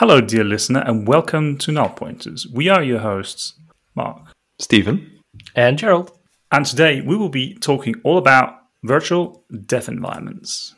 Hello, dear listener, and welcome to Null Pointers. We are your hosts, Mark Steven. And Gerald. And today we will be talking all about virtual dev environments.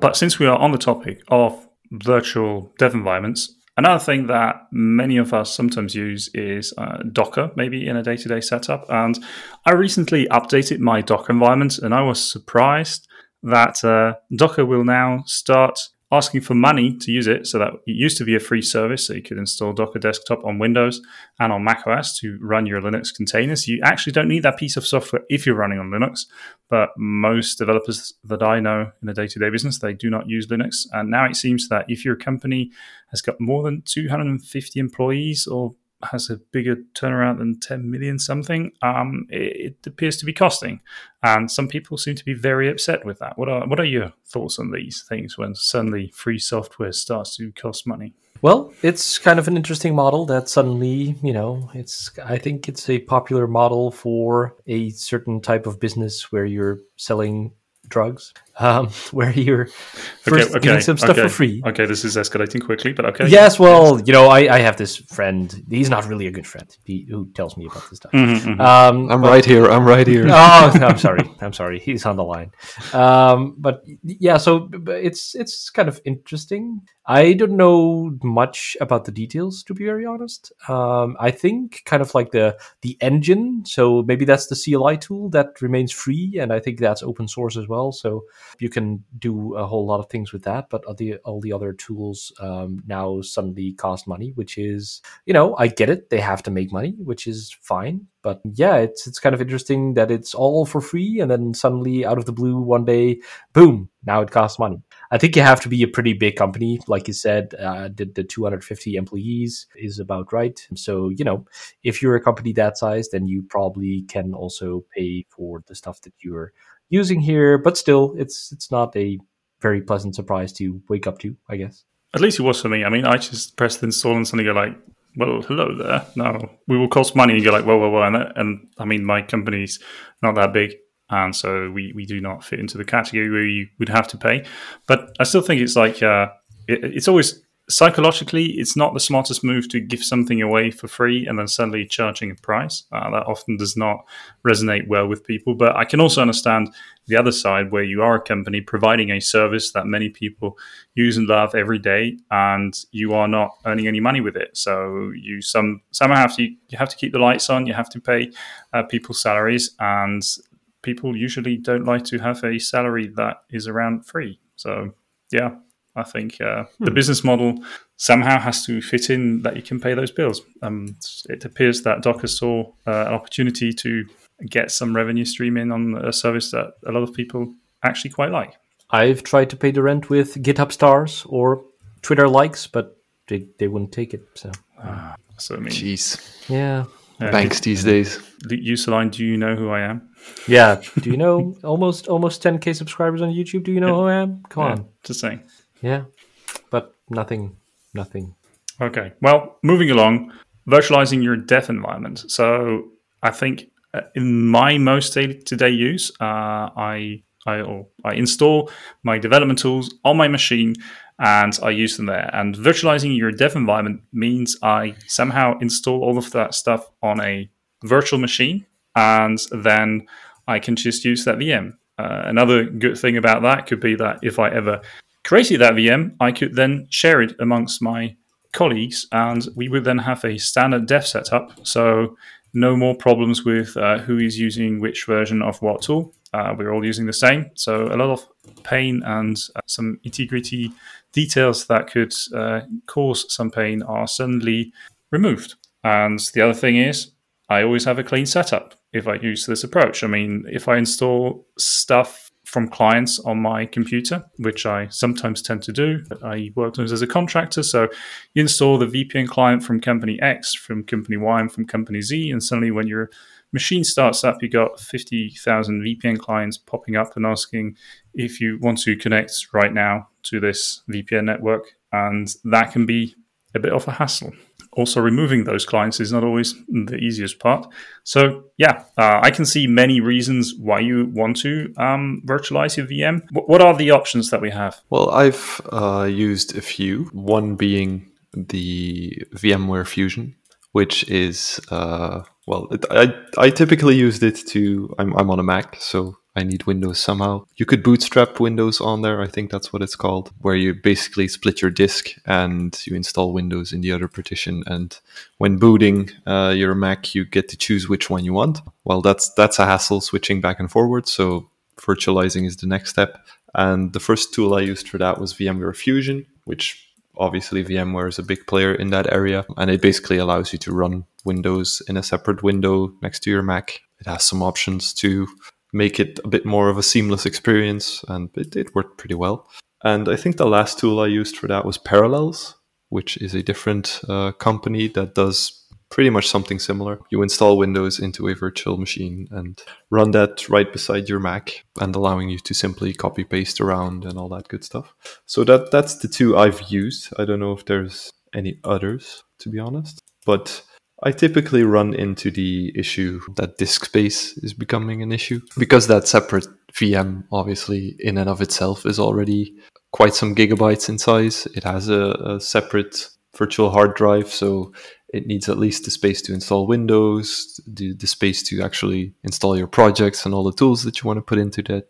But since we are on the topic of virtual dev environments, Another thing that many of us sometimes use is uh, Docker, maybe in a day to day setup. And I recently updated my Docker environment and I was surprised that uh, Docker will now start asking for money to use it. So that it used to be a free service, so you could install Docker Desktop on Windows and on macOS to run your Linux containers. You actually don't need that piece of software if you're running on Linux, but most developers that I know in a day-to-day business they do not use Linux. And now it seems that if your company has got more than 250 employees or has a bigger turnaround than 10 million something, um, it, it, appears to be costing. And some people seem to be very upset with that. What are, what are your thoughts on these things when suddenly free software starts to cost money? Well, it's kind of an interesting model that suddenly, you know, it's, I think it's a popular model for a certain type of business where you're selling drugs, um, where you're first okay, okay, getting some stuff okay. for free. Okay, this is escalating quickly, but okay. Yes, well, you know, I, I have this friend. He's not really a good friend. He, who tells me about this stuff. Mm-hmm, mm-hmm. Um, I'm but, right here. I'm right here. oh, I'm sorry. I'm sorry. He's on the line. Um, but yeah, so it's it's kind of interesting. I don't know much about the details, to be very honest. Um, I think kind of like the the engine. So maybe that's the CLI tool that remains free, and I think that's open source as well. So you can do a whole lot of things with that. But all the all the other tools um, now suddenly cost money, which is you know I get it. They have to make money, which is fine. But yeah, it's it's kind of interesting that it's all for free, and then suddenly out of the blue one day, boom, now it costs money. I think you have to be a pretty big company, like you said. Uh, the, the 250 employees is about right. So you know, if you're a company that size, then you probably can also pay for the stuff that you're using here. But still, it's it's not a very pleasant surprise to wake up to, I guess. At least it was for me. I mean, I just pressed install and suddenly go like, well, hello there. No, we will cost money. And you're like, well, well, well. And, and I mean, my company's not that big. And so we, we do not fit into the category where you would have to pay. But I still think it's like, uh, it, it's always psychologically, it's not the smartest move to give something away for free and then suddenly charging a price. Uh, that often does not resonate well with people. But I can also understand the other side where you are a company providing a service that many people use and love every day, and you are not earning any money with it. So you some somehow have to you have to keep the lights on. You have to pay uh, people's salaries, and people usually don't like to have a salary that is around free. So yeah, I think uh, hmm. the business model somehow has to fit in that you can pay those bills. Um, it appears that Docker saw uh, an opportunity to get some revenue stream in on a service that a lot of people actually quite like. I've tried to pay the rent with GitHub stars or Twitter likes, but they, they wouldn't take it. So, uh, so I mean, jeez, yeah, uh, banks these days. Userline, do you know who I am? Yeah, do you know almost almost 10k subscribers on YouTube? Do you know yeah. who I am? Come yeah, on, just saying. Yeah, but nothing, nothing. Okay. Well, moving along, virtualizing your dev environment. So I think uh, in my most day-to-day use, uh, I I, I install my development tools on my machine and I use them there. And virtualizing your dev environment means I somehow install all of that stuff on a virtual machine and then I can just use that VM. Uh, another good thing about that could be that if I ever created that VM, I could then share it amongst my colleagues, and we would then have a standard dev setup. So no more problems with uh, who is using which version of what tool. Uh, we're all using the same. So a lot of pain and uh, some integrity details that could uh, cause some pain are suddenly removed. And the other thing is, I always have a clean setup if I use this approach. I mean, if I install stuff from clients on my computer, which I sometimes tend to do. I work as a contractor, so you install the VPN client from company X, from company Y, and from company Z, and suddenly when your machine starts up, you got 50,000 VPN clients popping up and asking if you want to connect right now to this VPN network, and that can be a bit of a hassle. Also, removing those clients is not always the easiest part. So, yeah, uh, I can see many reasons why you want to um, virtualize your VM. W- what are the options that we have? Well, I've uh, used a few. One being the VMware Fusion, which is uh, well, it, I I typically used it to. I'm I'm on a Mac, so I need Windows somehow. You could bootstrap Windows on there. I think that's what it's called, where you basically split your disk and you install Windows in the other partition. And when booting uh, your Mac, you get to choose which one you want. Well, that's that's a hassle switching back and forward. So virtualizing is the next step. And the first tool I used for that was VMware Fusion, which obviously VMware is a big player in that area, and it basically allows you to run Windows in a separate window next to your Mac. It has some options to make it a bit more of a seamless experience, and it, it worked pretty well. And I think the last tool I used for that was Parallels, which is a different uh, company that does pretty much something similar. You install Windows into a virtual machine and run that right beside your Mac and allowing you to simply copy paste around and all that good stuff. So that that's the two I've used. I don't know if there's any others to be honest, but I typically run into the issue that disk space is becoming an issue because that separate VM, obviously, in and of itself, is already quite some gigabytes in size. It has a, a separate virtual hard drive, so it needs at least the space to install Windows, the, the space to actually install your projects and all the tools that you want to put into that.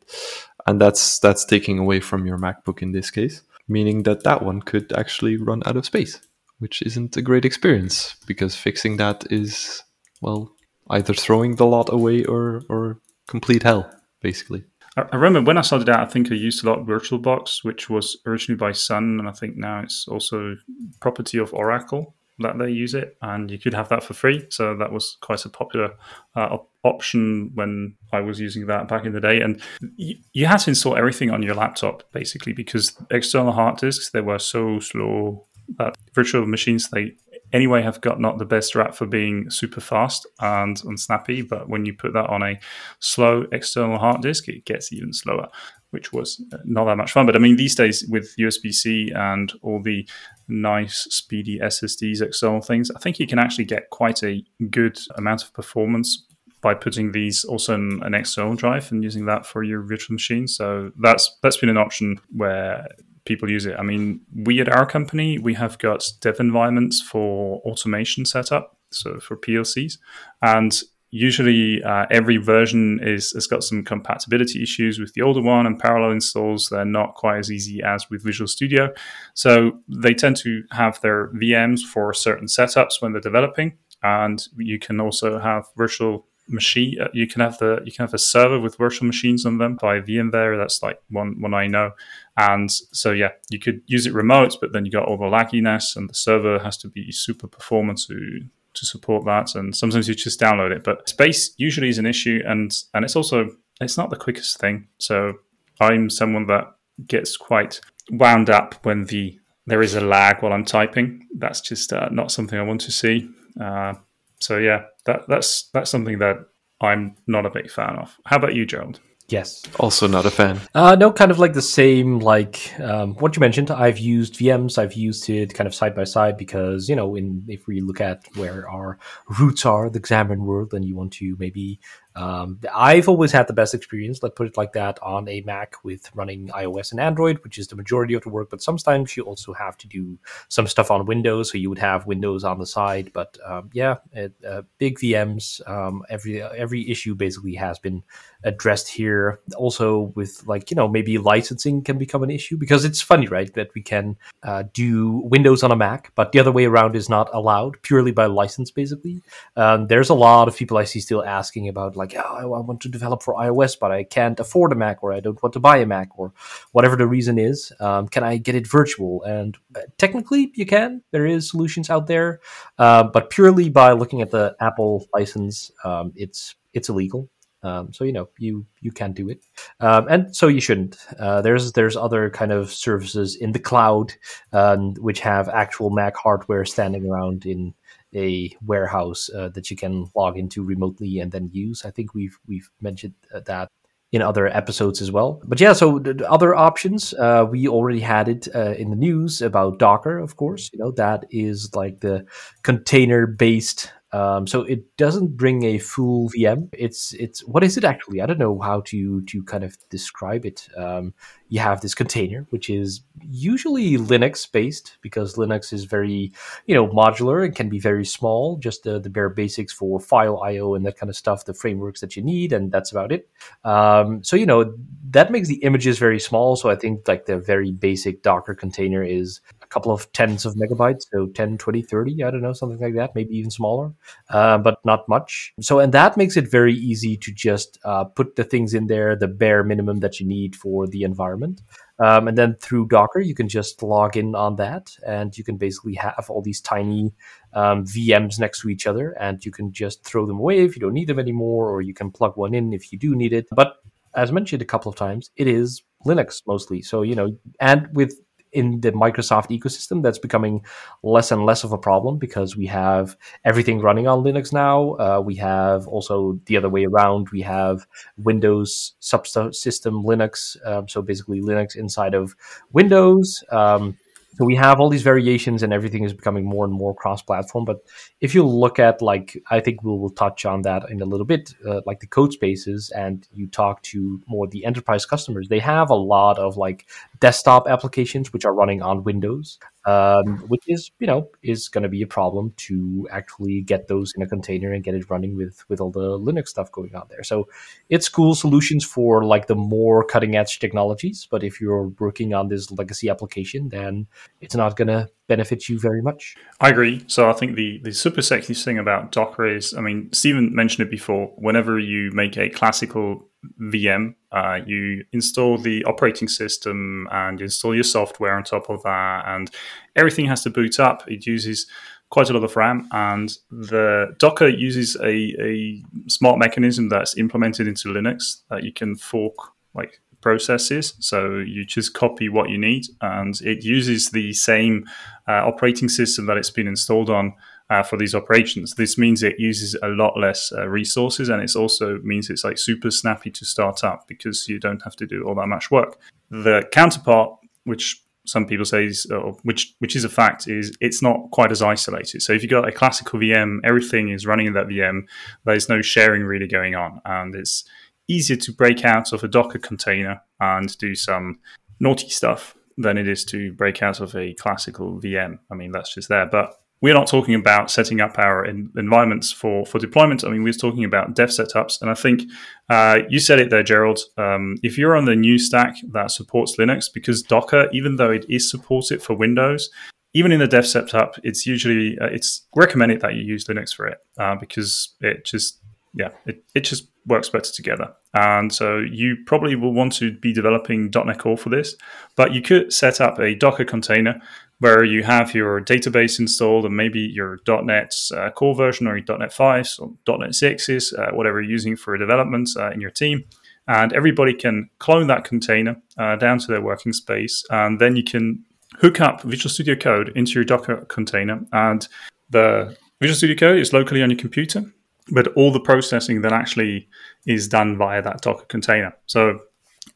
And that's that's taking away from your MacBook in this case, meaning that that one could actually run out of space which isn't a great experience because fixing that is well either throwing the lot away or or complete hell basically. I remember when I started out, I think I used a lot VirtualBox, which was originally by Sun, and I think now it's also property of Oracle that they use it, and you could have that for free. So that was quite a popular uh, op- option when I was using that back in the day. And you had to install everything on your laptop basically because external hard disks they were so slow that virtual machines they anyway have got not the best rap for being super fast and, and snappy but when you put that on a slow external hard disk it gets even slower which was uh, not that much fun. But i mean these days with usb-c and all the nice speedy ssds external things i think you can actually get quite a good amount of performance by putting these also in an external drive and using that for your virtual machine. So that's that's been an option where people use it. I mean, we at our company, we have got dev environments for automation setup, so for PLCs. And usually uh, every version is has got some compatibility issues with the older one and parallel installs they're not quite as easy as with visual studio so they tend to have their vms for certain setups when they're developing and you can also have virtual machine uh, you can have the you can have a server with virtual machines on them by vmware that's like one one i know and so, yeah, you could use it remote, but then you got all the lagginess, and the server has to be super performant to to support that. And sometimes you just download it, but space usually is an issue, and and it's also it's not the quickest thing. So I'm someone that gets quite wound up when the there is a lag while I'm typing. That's just uh, not something I want to see. Uh, so yeah, that that's that's something that I'm not a big fan of. How about you, Gerald? Yes. Also not a fan. Uh, no, kind of like the same, like um, what you mentioned. I've used VMs. I've used it kind of side by side because, you know, in if we look at where our roots are, the Xamarin world, and you want to maybe um, I've always had the best experience, let's put it like that, on a Mac with running iOS and Android, which is the majority of the work. But sometimes you also have to do some stuff on Windows, so you would have Windows on the side. But um, yeah, it, uh, big VMs. Um, every every issue basically has been addressed here. Also, with like you know maybe licensing can become an issue because it's funny, right, that we can uh, do Windows on a Mac, but the other way around is not allowed purely by license. Basically, there's a lot of people I see still asking about like like, oh, I want to develop for iOS, but I can't afford a Mac or I don't want to buy a Mac or whatever the reason is. Um, can I get it virtual? And uh, technically, you can. There is solutions out there, uh, but purely by looking at the Apple license, um, it's it's illegal. Um, so you know you you can't do it, um, and so you shouldn't. Uh, there's there's other kind of services in the cloud um, which have actual Mac hardware standing around in a warehouse uh, that you can log into remotely and then use. I think we've we've mentioned uh, that in other episodes as well. But yeah, so the, the other options, uh, we already had it uh, in the news about Docker, of course. You know, that is like the container based um, so it doesn't bring a full VM. It's it's what is it actually? I don't know how to to kind of describe it. Um, you have this container, which is usually Linux based because Linux is very you know modular and can be very small. Just the, the bare basics for file I/O and that kind of stuff, the frameworks that you need, and that's about it. Um, so you know that makes the images very small. So I think like the very basic Docker container is couple of tens of megabytes, so 10, 20, 30, I don't know, something like that, maybe even smaller, uh, but not much. So, and that makes it very easy to just uh, put the things in there, the bare minimum that you need for the environment. Um, and then through Docker, you can just log in on that, and you can basically have all these tiny um, VMs next to each other, and you can just throw them away if you don't need them anymore, or you can plug one in if you do need it. But as mentioned a couple of times, it is Linux mostly. So, you know, and with in the Microsoft ecosystem, that's becoming less and less of a problem because we have everything running on Linux now. Uh, we have also the other way around. We have Windows subsystem Linux, um, so basically Linux inside of Windows. Um, so we have all these variations and everything is becoming more and more cross-platform but if you look at like i think we'll, we'll touch on that in a little bit uh, like the code spaces and you talk to more the enterprise customers they have a lot of like desktop applications which are running on windows um, which is you know is going to be a problem to actually get those in a container and get it running with with all the Linux stuff going on there. So it's cool solutions for like the more cutting edge technologies, but if you're working on this legacy application, then it's not going to benefit you very much. I agree. So I think the the super sexy thing about Docker is, I mean, Steven mentioned it before. Whenever you make a classical VM, uh, you install the operating system and you install your software on top of that, and everything has to boot up. It uses quite a lot of RAM, and the Docker uses a, a smart mechanism that's implemented into Linux that you can fork like processes. So you just copy what you need, and it uses the same uh, operating system that it's been installed on uh, for these operations. This means it uses a lot less uh, resources, and it also means it's like super snappy to start up because you don't have to do all that much work. The counterpart, which some people say is, which which is a fact, is it's not quite as isolated. So if you've got a classical VM, everything is running in that VM. There's no sharing really going on, and it's easier to break out of a Docker container and do some naughty stuff than it is to break out of a classical VM. I mean, that's just there, but we're not talking about setting up our environments for, for deployment. I mean, we're talking about dev setups. And I think uh, you said it there, Gerald. Um, if you're on the new stack that supports Linux, because Docker, even though it is supported for Windows, even in the dev setup, it's usually uh, it's recommended that you use Linux for it uh, because it just yeah it, it just works better together. And so you probably will want to be developing .NET Core for this, but you could set up a Docker container where you have your database installed and maybe your .NET uh, Core version or your .NET 5s or .NET 6s, uh, whatever you're using for development uh, in your team. And everybody can clone that container uh, down to their working space. And then you can hook up Visual Studio Code into your Docker container. And the Visual Studio Code is locally on your computer, but all the processing that actually is done via that Docker container. So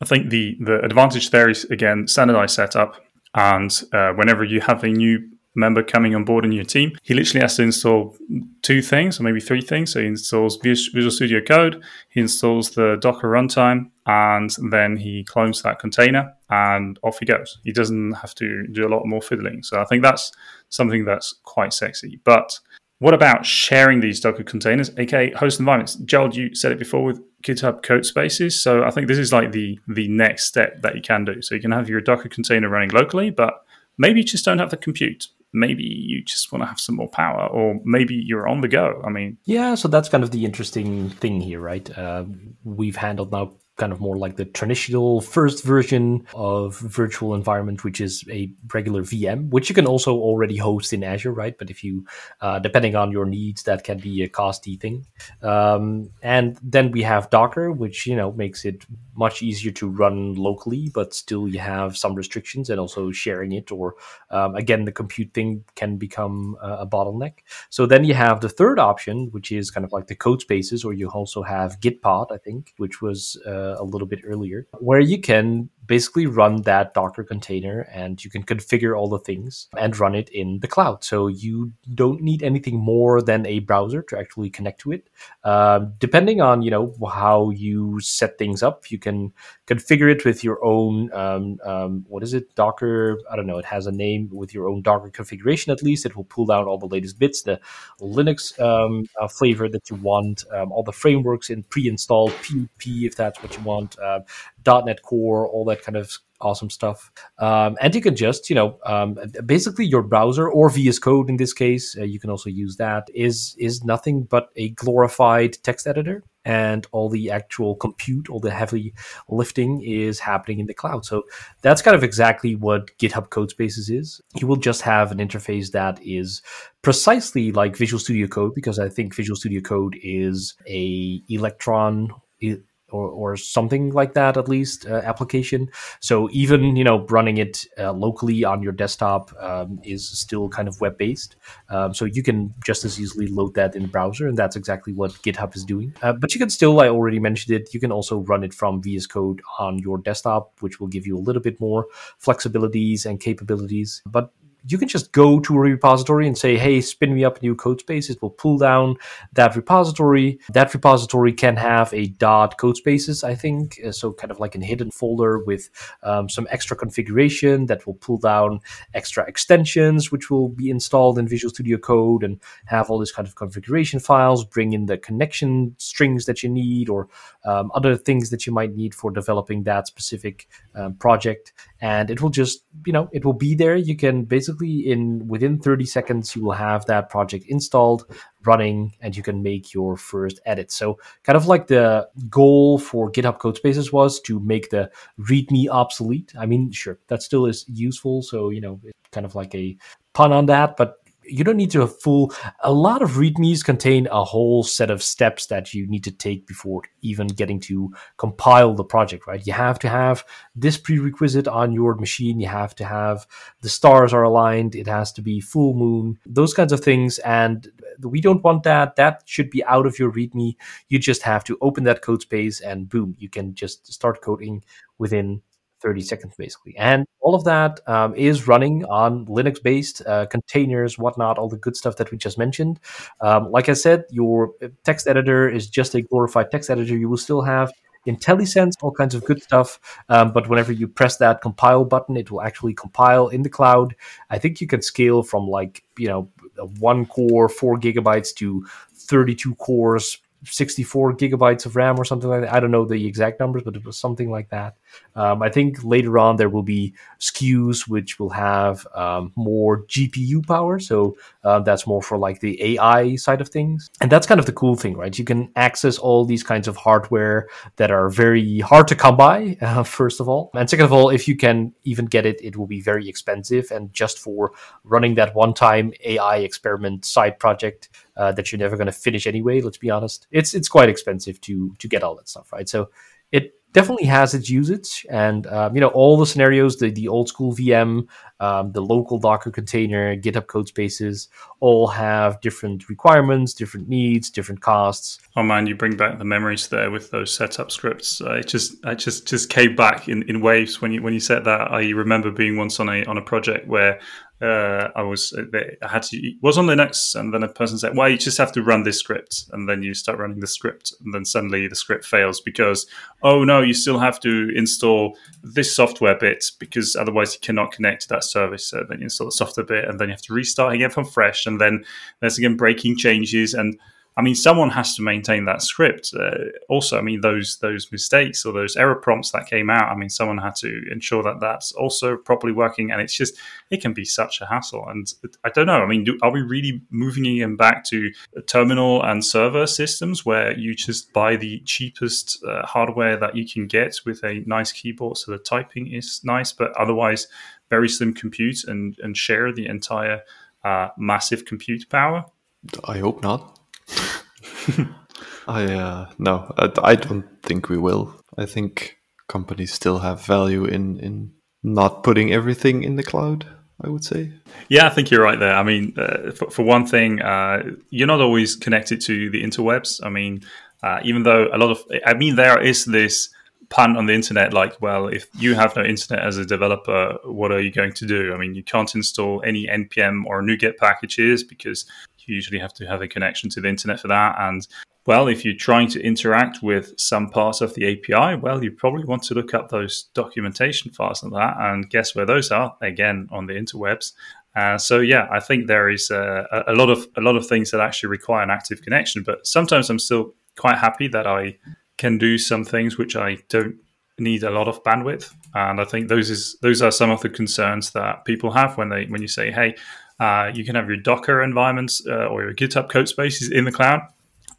I think the, the advantage there is, again, standardized setup and uh, whenever you have a new member coming on board in your team, he literally has to install two things or maybe three things. So he installs Visual Studio Code, he installs the Docker runtime, and then he clones that container and off he goes. He doesn't have to do a lot more fiddling. So I think that's something that's quite sexy. But what about sharing these Docker containers, aka host environments? Gerald, you said it before with GitHub code spaces. So I think this is like the the next step that you can do. So you can have your Docker container running locally, but maybe you just don't have the compute. Maybe you just want to have some more power, or maybe you're on the go. I mean, yeah. So that's kind of the interesting thing here, right? Uh, we've handled now kind of more like the traditional first version of virtual environment, which is a regular VM, which you can also already host in Azure, right? But if you, uh, depending on your needs, that can be a costly thing. Um, and then we have Docker, which you know makes it much easier to run locally, but still you have some restrictions and also sharing it. Or um, again, the compute thing can become a, a bottleneck. So then you have the third option, which is kind of like the code spaces, or you also have Gitpod, I think, which was uh, a little bit earlier, where you can basically run that Docker container and you can configure all the things and run it in the cloud. So you don't need anything more than a browser to actually connect to it. Uh, depending on you know how you set things up, you can configure it with your own um, um, what is it Docker? I don't know. It has a name with your own Docker configuration. At least it will pull down all the latest bits, the Linux um, uh, flavor that you want, um, all the frameworks in pre-installed PHP if that's what you want. Uh, .NET Core, all that kind of awesome stuff. Um, and you can just, you know, um, basically your browser or VS Code in this case, uh, you can also use that. Is is nothing but a glorified text editor, and all the actual compute, all the heavy lifting is happening in the cloud. So that's kind of exactly what GitHub Codespaces is. You will just have an interface that is precisely like Visual Studio Code because I think Visual Studio Code is a Electron or, or something like that at least uh, application. So even you know running it uh, locally on your desktop um, is still kind of web based um, so you can just as easily load that in the browser and that's exactly what github is doing. Uh, but you can still i already mentioned it you can also run it from vs code on your desktop which will give you a little bit more flexibilities and capabilities. But you can just go to a repository and say, hey, spin me up a new code space. It will pull down that repository. That repository can have a dot code spaces, I think. Uh, so kind of like a hidden folder with um, some extra configuration that will pull down extra extensions, which will be installed in Visual Studio Code and have all these kind of configuration files, bring in the connection strings that you need or um, other things that you might need for developing that specific um, project. And it will just, you know, it will be there. You can basically in within 30 seconds you will have that project installed running and you can make your first edit so kind of like the goal for github codespaces was to make the readme obsolete i mean sure that still is useful so you know kind of like a pun on that but you don't need to have full a lot of readmes contain a whole set of steps that you need to take before even getting to compile the project right? You have to have this prerequisite on your machine. You have to have the stars are aligned. It has to be full moon those kinds of things. And we don't want that. That should be out of your readme. You just have to open that code space and boom you can just start coding within 30 seconds basically and all of that um, is running on linux based uh, containers whatnot all the good stuff that we just mentioned um, like i said your text editor is just a glorified text editor you will still have IntelliSense, all kinds of good stuff. Um, but whenever you press that compile button, it will actually compile in the cloud. I think you can scale from like, you know, one core, four gigabytes to 32 cores, 64 gigabytes of RAM or something like that. I don't know the exact numbers, but it was something like that. Um, I think later on there will be SKUs which will have um, more GPU power. So uh, that's more for like the AI side of things. And that's kind of the cool thing, right? You can access all these kinds of hardware that are very hard to come by, uh, first of all. And second of all, if you can even get it, it will be very expensive. And just for running that one time AI experiment side project, uh, that you're never going to finish anyway. Let's be honest; it's it's quite expensive to to get all that stuff right. So it definitely has its usage, and um, you know all the scenarios, the the old school VM, um, the local Docker container, GitHub Codespaces, all have different requirements, different needs, different costs. Oh man, you bring back the memories there with those setup scripts. It just I just just came back in, in waves when you when you said that. I remember being once on a on a project where uh, I was uh, I had to was on Linux, and then a person said, "Well, you just have to run this script," and then you start running the script, and then suddenly the script fails because oh no, you still have to install this software bit because otherwise you cannot connect to that service. So then you install the software bit, and then you have to restart again from fresh, and then there's again breaking changes and I mean, someone has to maintain that script. Uh, also, I mean, those those mistakes or those error prompts that came out. I mean, someone had to ensure that that's also properly working, and it's just it can be such a hassle. And I don't know. I mean, do, are we really moving again back to terminal and server systems where you just buy the cheapest uh, hardware that you can get with a nice keyboard, so the typing is nice, but otherwise very slim compute and and share the entire uh, massive compute power? I hope not. I uh, no, I, I don't think we will. I think companies still have value in in not putting everything in the cloud. I would say. Yeah, I think you're right there. I mean, uh, for, for, one thing, uh, you're not always connected to the interwebs. I mean, uh, even though a lot of, I mean, there is this pun on the internet like, well, if you have no internet as a developer, what are you going to do? I mean, you can't install any npm or NuGet packages because you usually have to have a connection to the internet for that. And well, if you're trying to interact with some parts of the API, well, you probably want to look up those documentation files and that. And guess where those are? Again, on the interwebs. Uh, so yeah, I think there is a, a, lot of a lot of things that actually require an active connection. But sometimes I'm still quite happy that I can do some things which I don't need a lot of bandwidth. And I think those is those are some of the concerns that people have when they when you say, hey, uh, you can have your Docker environments uh, or your GitHub code spaces in the cloud.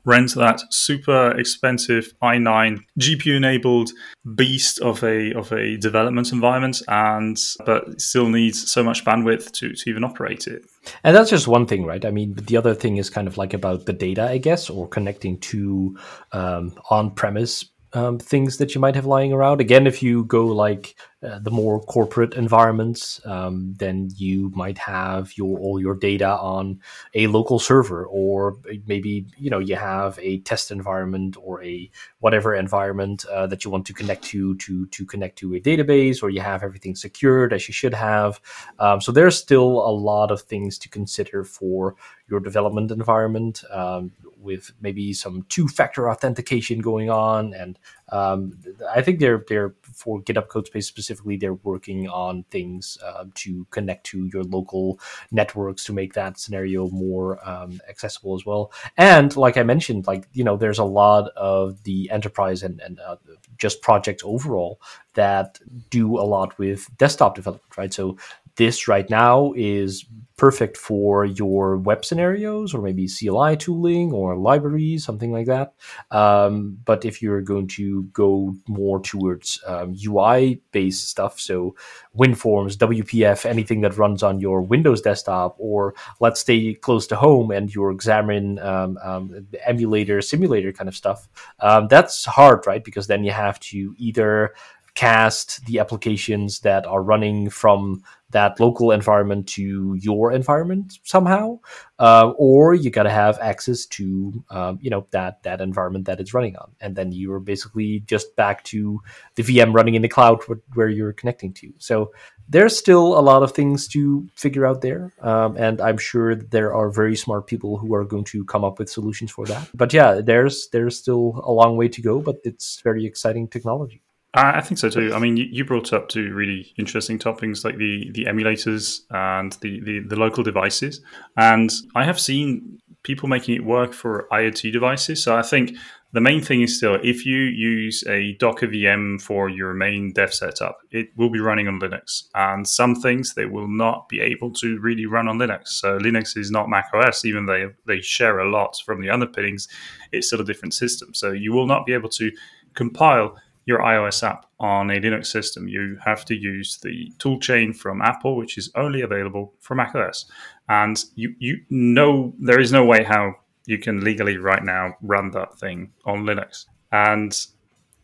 Rent that super expensive i9 GPU enabled beast of a of a development environment, and but still needs so much bandwidth to, to even operate it. And that's just one thing, right? I mean, the other thing is kind of like about the data, I guess, or connecting to um, on premise um, things that you might have lying around. Again, if you go like uh, the more corporate environments, um, then you might have your all your data on a local server, or maybe you know you have a test environment or a whatever environment uh, that you want to connect to to to connect to a database, or you have everything secured as you should have. Um, so there's still a lot of things to consider for your development environment. Um, with maybe some two-factor authentication going on, and um, I think they're they're for GitHub Codespace specifically. They're working on things uh, to connect to your local networks to make that scenario more um, accessible as well. And like I mentioned, like you know, there's a lot of the enterprise and and uh, just projects overall that do a lot with desktop development, right? So this right now is perfect for your web scenarios or maybe CLI tooling or libraries, something like that. Um, but if you're going to go more towards um, UI based stuff, so WinForms, WPF, anything that runs on your Windows desktop, or let's stay close to home and your Xamarin um, um emulator, simulator kind of stuff, um, that's hard, right? Because then you have to either cast the applications that are running from that local environment to your environment somehow, uh, or you got to have access to um, you know that that environment that it's running on, and then you're basically just back to the VM running in the cloud where you're connecting to. So there's still a lot of things to figure out there, um, and I'm sure there are very smart people who are going to come up with solutions for that. But yeah, there's there's still a long way to go, but it's very exciting technology. I think so too. I mean, you brought up two really interesting topics like the the emulators and the, the, the local devices, and I have seen people making it work for IoT devices. So I think the main thing is still if you use a Docker VM for your main dev setup, it will be running on Linux. And some things they will not be able to really run on Linux. So Linux is not Mac OS, even though they, they share a lot from the underpinnings, it's still a different system. So you will not be able to compile your iOS app on a Linux system, you have to use the toolchain from Apple, which is only available for macOS. And you, you know there is no way how you can legally right now run that thing on Linux. And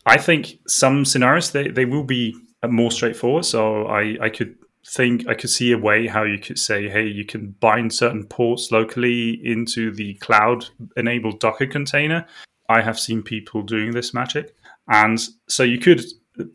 I think some scenarios they, they will be more straightforward. So I, I could think I could see a way how you could say, hey, you can bind certain ports locally into the cloud enabled Docker container. I have seen people doing this magic. And so you could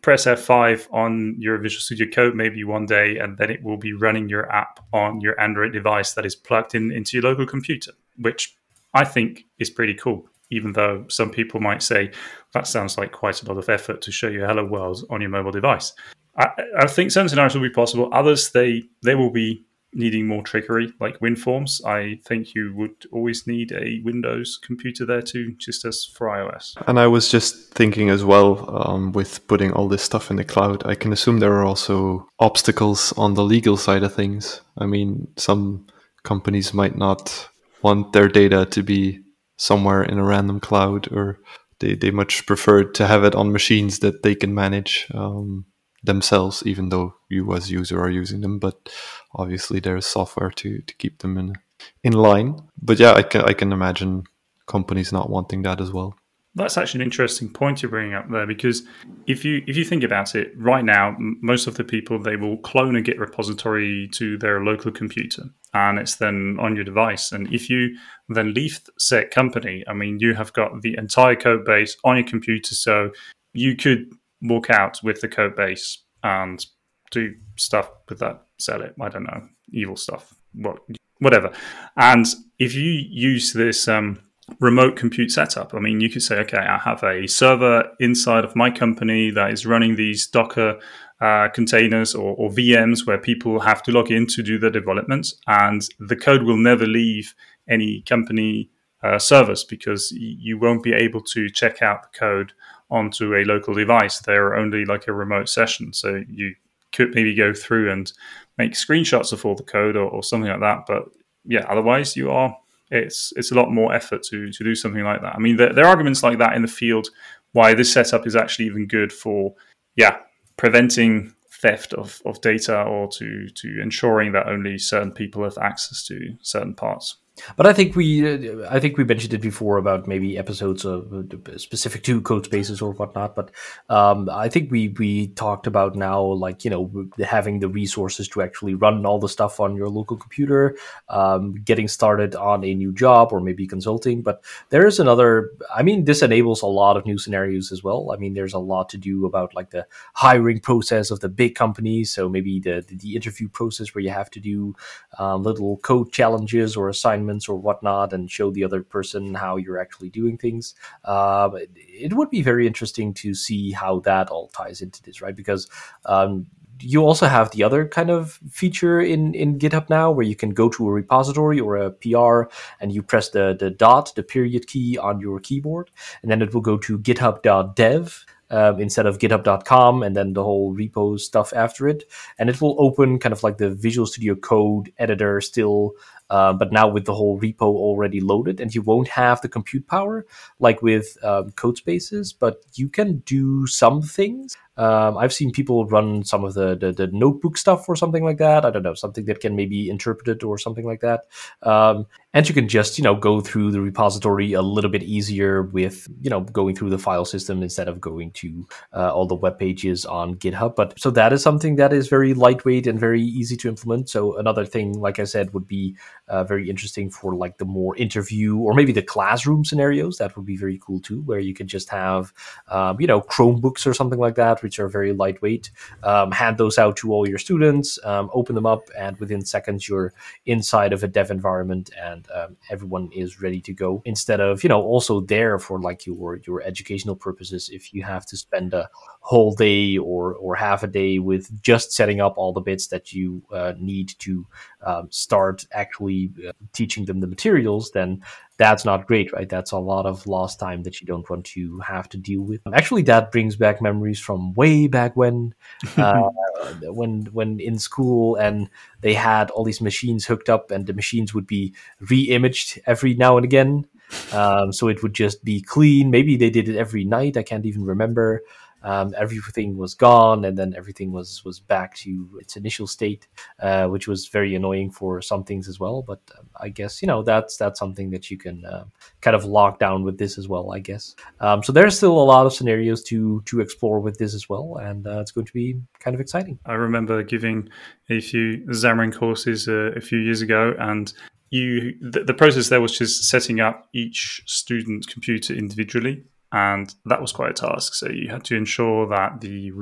press F5 on your Visual Studio Code maybe one day, and then it will be running your app on your Android device that is plugged in into your local computer, which I think is pretty cool. Even though some people might say that sounds like quite a lot of effort to show you hello world on your mobile device. I, I think some scenarios will be possible. Others, they they will be needing more trickery, like WinForms, I think you would always need a Windows computer there too, just as for iOS. And I was just thinking as well, um, with putting all this stuff in the cloud, I can assume there are also obstacles on the legal side of things. I mean, some companies might not want their data to be somewhere in a random cloud, or they, they much prefer to have it on machines that they can manage. Um, themselves, even though you as user are using them. But obviously, there is software to to keep them in in line. But yeah, I can I can imagine companies not wanting that as well. That's actually an interesting point you're bringing up there because if you if you think about it, right now most of the people they will clone a Git repository to their local computer, and it's then on your device. And if you then leave said company, I mean, you have got the entire code base on your computer, so you could walk out with the code base and do stuff with that, sell it. I don't know, evil stuff, what whatever. And if you use this. Um, remote compute setup. I mean, you could say, okay, I have a server inside of my company that is running these Docker uh, containers or, or, VMs where people have to log in to do the development, and the code will never leave any company uh, servers because you won't be able to check out the code onto a local device. They're only like a remote session, so you could maybe go through and make screenshots of all the code or, or something like that. But yeah, otherwise you are it's it's a lot more effort to to do something like that. I mean, there, there are arguments like that in the field why this setup is actually even good for yeah preventing theft of, of data or to to ensuring that only certain people have access to certain parts. But I think we, I think we mentioned it before about maybe episodes of uh, specific to code spaces or whatnot. But um, I think we we talked about now, like you know, having the resources to actually run all the stuff on your local computer, um, getting started on a new job or maybe consulting. But there is another. I mean, this enables a lot of new scenarios as well. I mean, there's a lot to do about like the hiring process of the big companies. So maybe the the, the interview process where you have to do uh, little code challenges or assignments or whatnot and show the other person how you're actually doing things. Uh, it would be very interesting to see how that all ties into this, right? Because um, you also have the other kind of feature in, in GitHub now where you can go to a repository or a PR and you press the, the dot, the period key on your keyboard, and then it will go to github.dev. Um, instead of github.com and then the whole repo stuff after it. And it will open kind of like the Visual Studio Code editor still uh, but now with the whole repo already loaded, and you won't have the compute power like with um, code spaces, but you can do some things um, I've seen people run some of the, the, the notebook stuff or something like that. I don't know something that can maybe interpret it or something like that. Um, and you can just you know go through the repository a little bit easier with you know going through the file system instead of going to uh, all the web pages on GitHub. But so that is something that is very lightweight and very easy to implement. So another thing, like I said, would be uh, very interesting for like the more interview or maybe the classroom scenarios. That would be very cool too, where you can just have um, you know Chromebooks or something like that which are very lightweight. Um, hand those out to all your students, um, open them up, and within seconds you're inside of a dev environment and um, everyone is ready to go. Instead of you know also there for like your your educational purposes, if you have to spend a whole day or or half a day with just setting up all the bits that you uh, need to um, start actually uh, teaching them the materials, then that's not great, right? That's a lot of lost time that you don't want to have to deal with. Actually, that brings back memories from way back when, uh, when when in school, and they had all these machines hooked up, and the machines would be re-imaged every now and again. Um, so it would just be clean. Maybe they did it every night. I can't even remember um, everything was gone and then everything was was back to its initial state uh, which was very annoying for some things as well. But um, i guess you know that's that's something that you can uh, kind of lock down with this as well i guess. Um, so there's still a lot of scenarios to to explore with this as well and uh, it's going to be kind of exciting. I remember giving a few xamarin courses uh, a few years ago and you the, the process there was just setting up each student computer individually and that was quite a task. So you had to ensure that the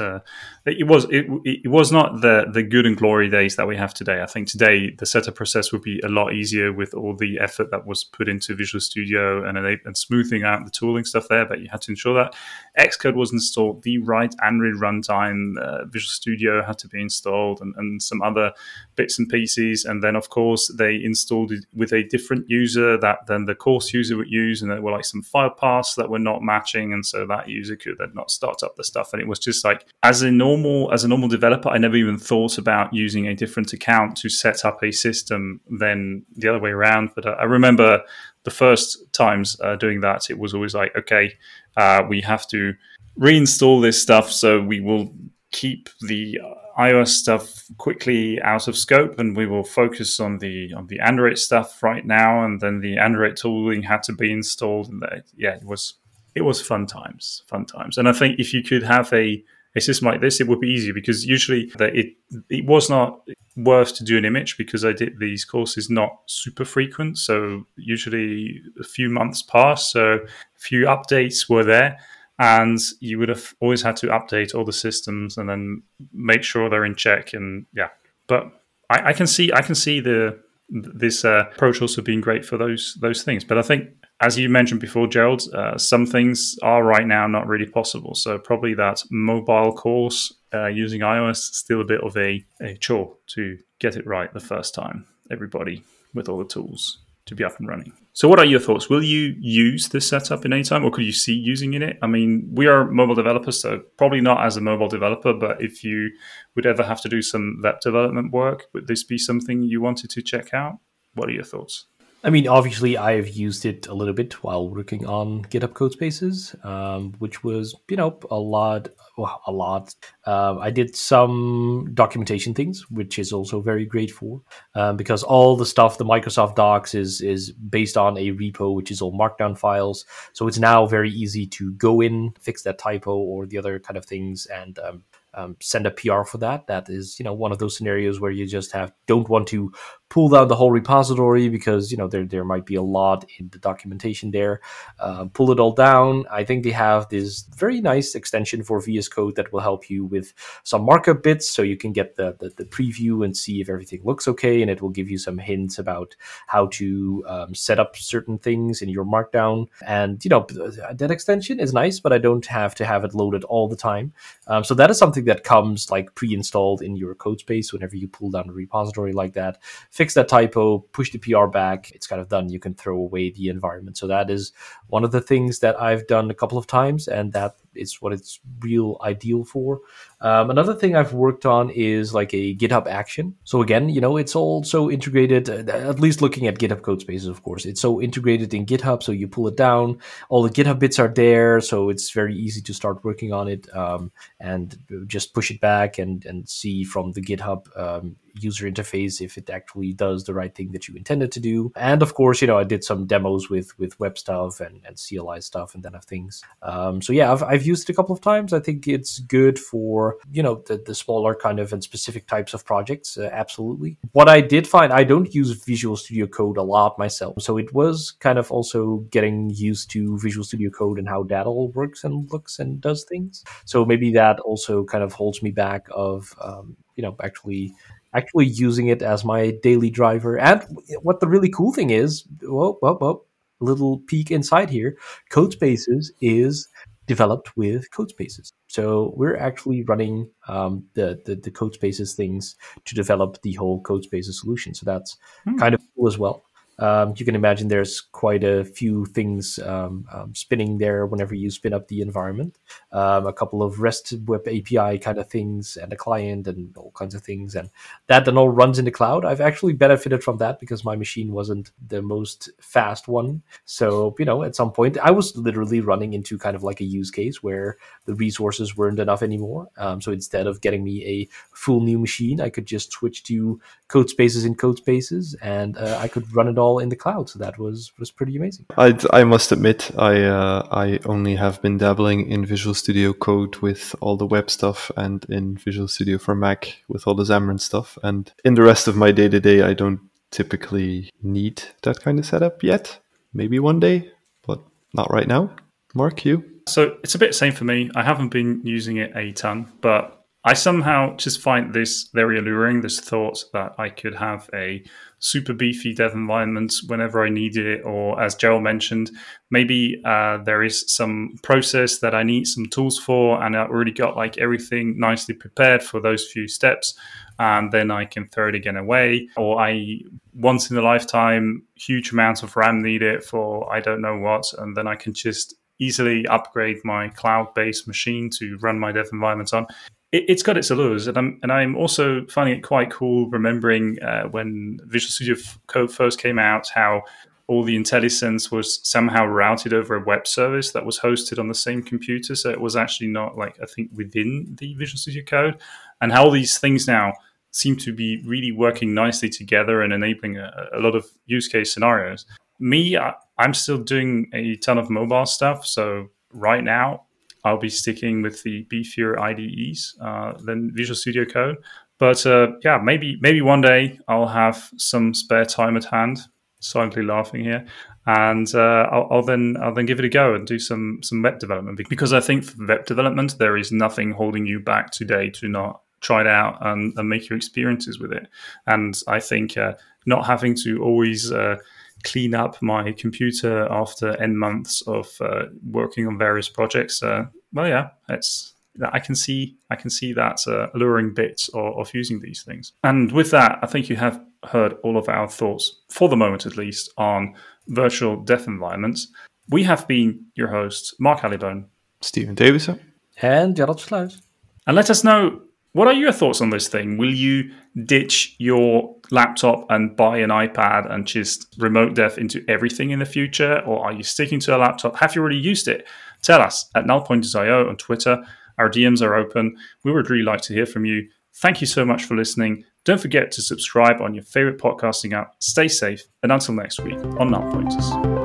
uh, it was it, it was not the the good and glory days that we have today. I think today the setup process would be a lot easier with all the effort that was put into Visual Studio and and smoothing out the tooling stuff there. But you had to ensure that Xcode was installed, the right Android runtime, uh, Visual Studio had to be installed, and, and some other bits and pieces. And then of course they installed it with a different user that then the course user would use, and there were like some file paths that were not matching, and so that user could then not start up the stuff. And it was just like as a normal as a normal developer, I never even thought about using a different account to set up a system than the other way around. But uh, I remember the first times uh, doing that, it was always like, okay, uh, we have to reinstall this stuff, so we will keep the iOS stuff quickly out of scope, and we will focus on the on the Android stuff right now. And then the Android tooling had to be installed, and that, yeah, it was it was fun times, fun times. And I think if you could have a a system like this, it would be easier because usually it it was not worth to do an image because I did these courses not super frequent. So usually a few months pass, so a few updates were there, and you would have always had to update all the systems and then make sure they're in check. And yeah, but I, I can see I can see the this uh, approach also being great for those those things. But I think as you mentioned before, Gerald, uh, some things are right now not really possible. So probably that mobile course uh, using iOS is still a bit of a, a chore to get it right the first time. Everybody with all the tools to be up and running. So, what are your thoughts? Will you use this setup in any time, or could you see using it? I mean, we are mobile developers, so probably not as a mobile developer, but if you would ever have to do some web development work, would this be something you wanted to check out? What are your thoughts? I mean, obviously, I've used it a little bit while working on GitHub Codespaces, um, which was, you know, a lot. Well, a lot. Uh, I did some documentation things, which is also very great for, um, because all the stuff the Microsoft Docs is is based on a repo, which is all Markdown files. So it's now very easy to go in, fix that typo or the other kind of things, and um, um, send a PR for that. That is, you know, one of those scenarios where you just have don't want to pull down the whole repository because you know there there might be a lot in the documentation there. Uh, pull it all down. I think they have this very nice extension for VS Code that will help you with some markup bits, so you can get the, the, the preview and see if everything looks okay, and it will give you some hints about how to um, set up certain things in your Markdown. And you know that extension is nice, but I don't have to have it loaded all the time. Um, so that is something that comes like pre-installed in your code space whenever you pull down a repository like that fix that typo, push the PR back. It's kind of done. You can throw away the environment. So that is one of the things that I've done a couple of times, and that is what it's real ideal for. Um, another thing I've worked on is like a GitHub action. So again, you know, it's all so integrated. Uh, at least looking at GitHub code spaces, of course, it's so integrated in GitHub. So you pull it down, all the GitHub bits are there, so it's very easy to start working on it um, and just push it back and and see from the GitHub um, user interface if it actually does the right thing that you intended to do. And of course, you know, I did some demos with with web stuff and, and CLI stuff and that of things. Um, so yeah, I've, I've used it a couple of times. I think it's good for you know the, the smaller kind of and specific types of projects. Uh, absolutely. What I did find, I don't use Visual Studio Code a lot myself, so it was kind of also getting used to Visual Studio Code and how that all works and looks and does things. So maybe that also kind of holds me back of um, you know actually actually using it as my daily driver. And what the really cool thing is, whoa, whoa, whoa, little peek inside here, CodeSpaces is developed with CodeSpaces. So we're actually running um, the, the, the CodeSpaces things to develop the whole CodeSpaces solution. So that's hmm. kind of cool as well. Um, you can imagine there's quite a few things um, um, spinning there whenever you spin up the environment. Um, a couple of REST web API kind of things and a client and all kinds of things. And that then all runs in the cloud. I've actually benefited from that because my machine wasn't the most fast one. So, you know, at some point I was literally running into kind of like a use case where the resources weren't enough anymore. Um, so instead of getting me a full new machine, I could just switch to CodeSpaces in CodeSpaces and uh, I could run it all in the cloud. So that was was pretty amazing. I, I must admit, I uh, I only have been dabbling in Visual Studio Code with all the web stuff and in Visual Studio for Mac with all the Xamarin stuff. And in the rest of my day to day, I don't typically need that kind of setup yet. Maybe one day, but not right now. Mark, you? So it's a bit same for me. I haven't been using it a ton, but I somehow just find this very alluring. This thought that I could have a super beefy dev environment whenever I need it, or as Joel mentioned, maybe uh, there is some process that I need some tools for, and I already got like everything nicely prepared for those few steps, and then I can throw it again away. Or I once in a lifetime huge amount of RAM needed for I don't know what, and then I can just easily upgrade my cloud-based machine to run my dev environments on it, has got its allures, and I'm and I'm also finding it quite cool remembering uh, when Visual Studio Code first came out, how all the IntelliSense was somehow routed over a web service that was hosted on the same computer, so it was actually not like I think within the Visual Studio Code, and how these things now seem to be really working nicely together and enabling a, a lot of use case scenarios. Me, I, I'm still doing a ton of mobile stuff, so right now, I'll be sticking with the beefier IDEs uh, than Visual Studio Code. But uh, yeah, maybe maybe one day I'll have some spare time at hand. Silently laughing here, and uh, I'll, I'll, then I'll then give it a go and do some some web development because I think for web development there is nothing holding you back today to not try it out and, and make your experiences with it. And I think uh, not having to always uh, clean up my computer after n months of uh, working on various projects. Uh, well, yeah, it's I can see I can see that uh, alluring bit of, of, using these things. And with that, I think you have heard all of our thoughts for the moment, at least, on virtual dev environments. We have been your hosts, Mark Allibone, Steven Thewissen, and Gerald Sluis. And let us know what are your thoughts on this thing? Will you ditch your laptop and buy an iPad and just remote dev into everything in the future? Or are you sticking to a laptop? Have you already used it? Tell us at nullpointers.io on Twitter. Our DMs are open. We would really like to hear from you. Thank you so much for listening. Don't forget to subscribe on your favorite podcasting app. Stay safe, and until next week on Null Pointers.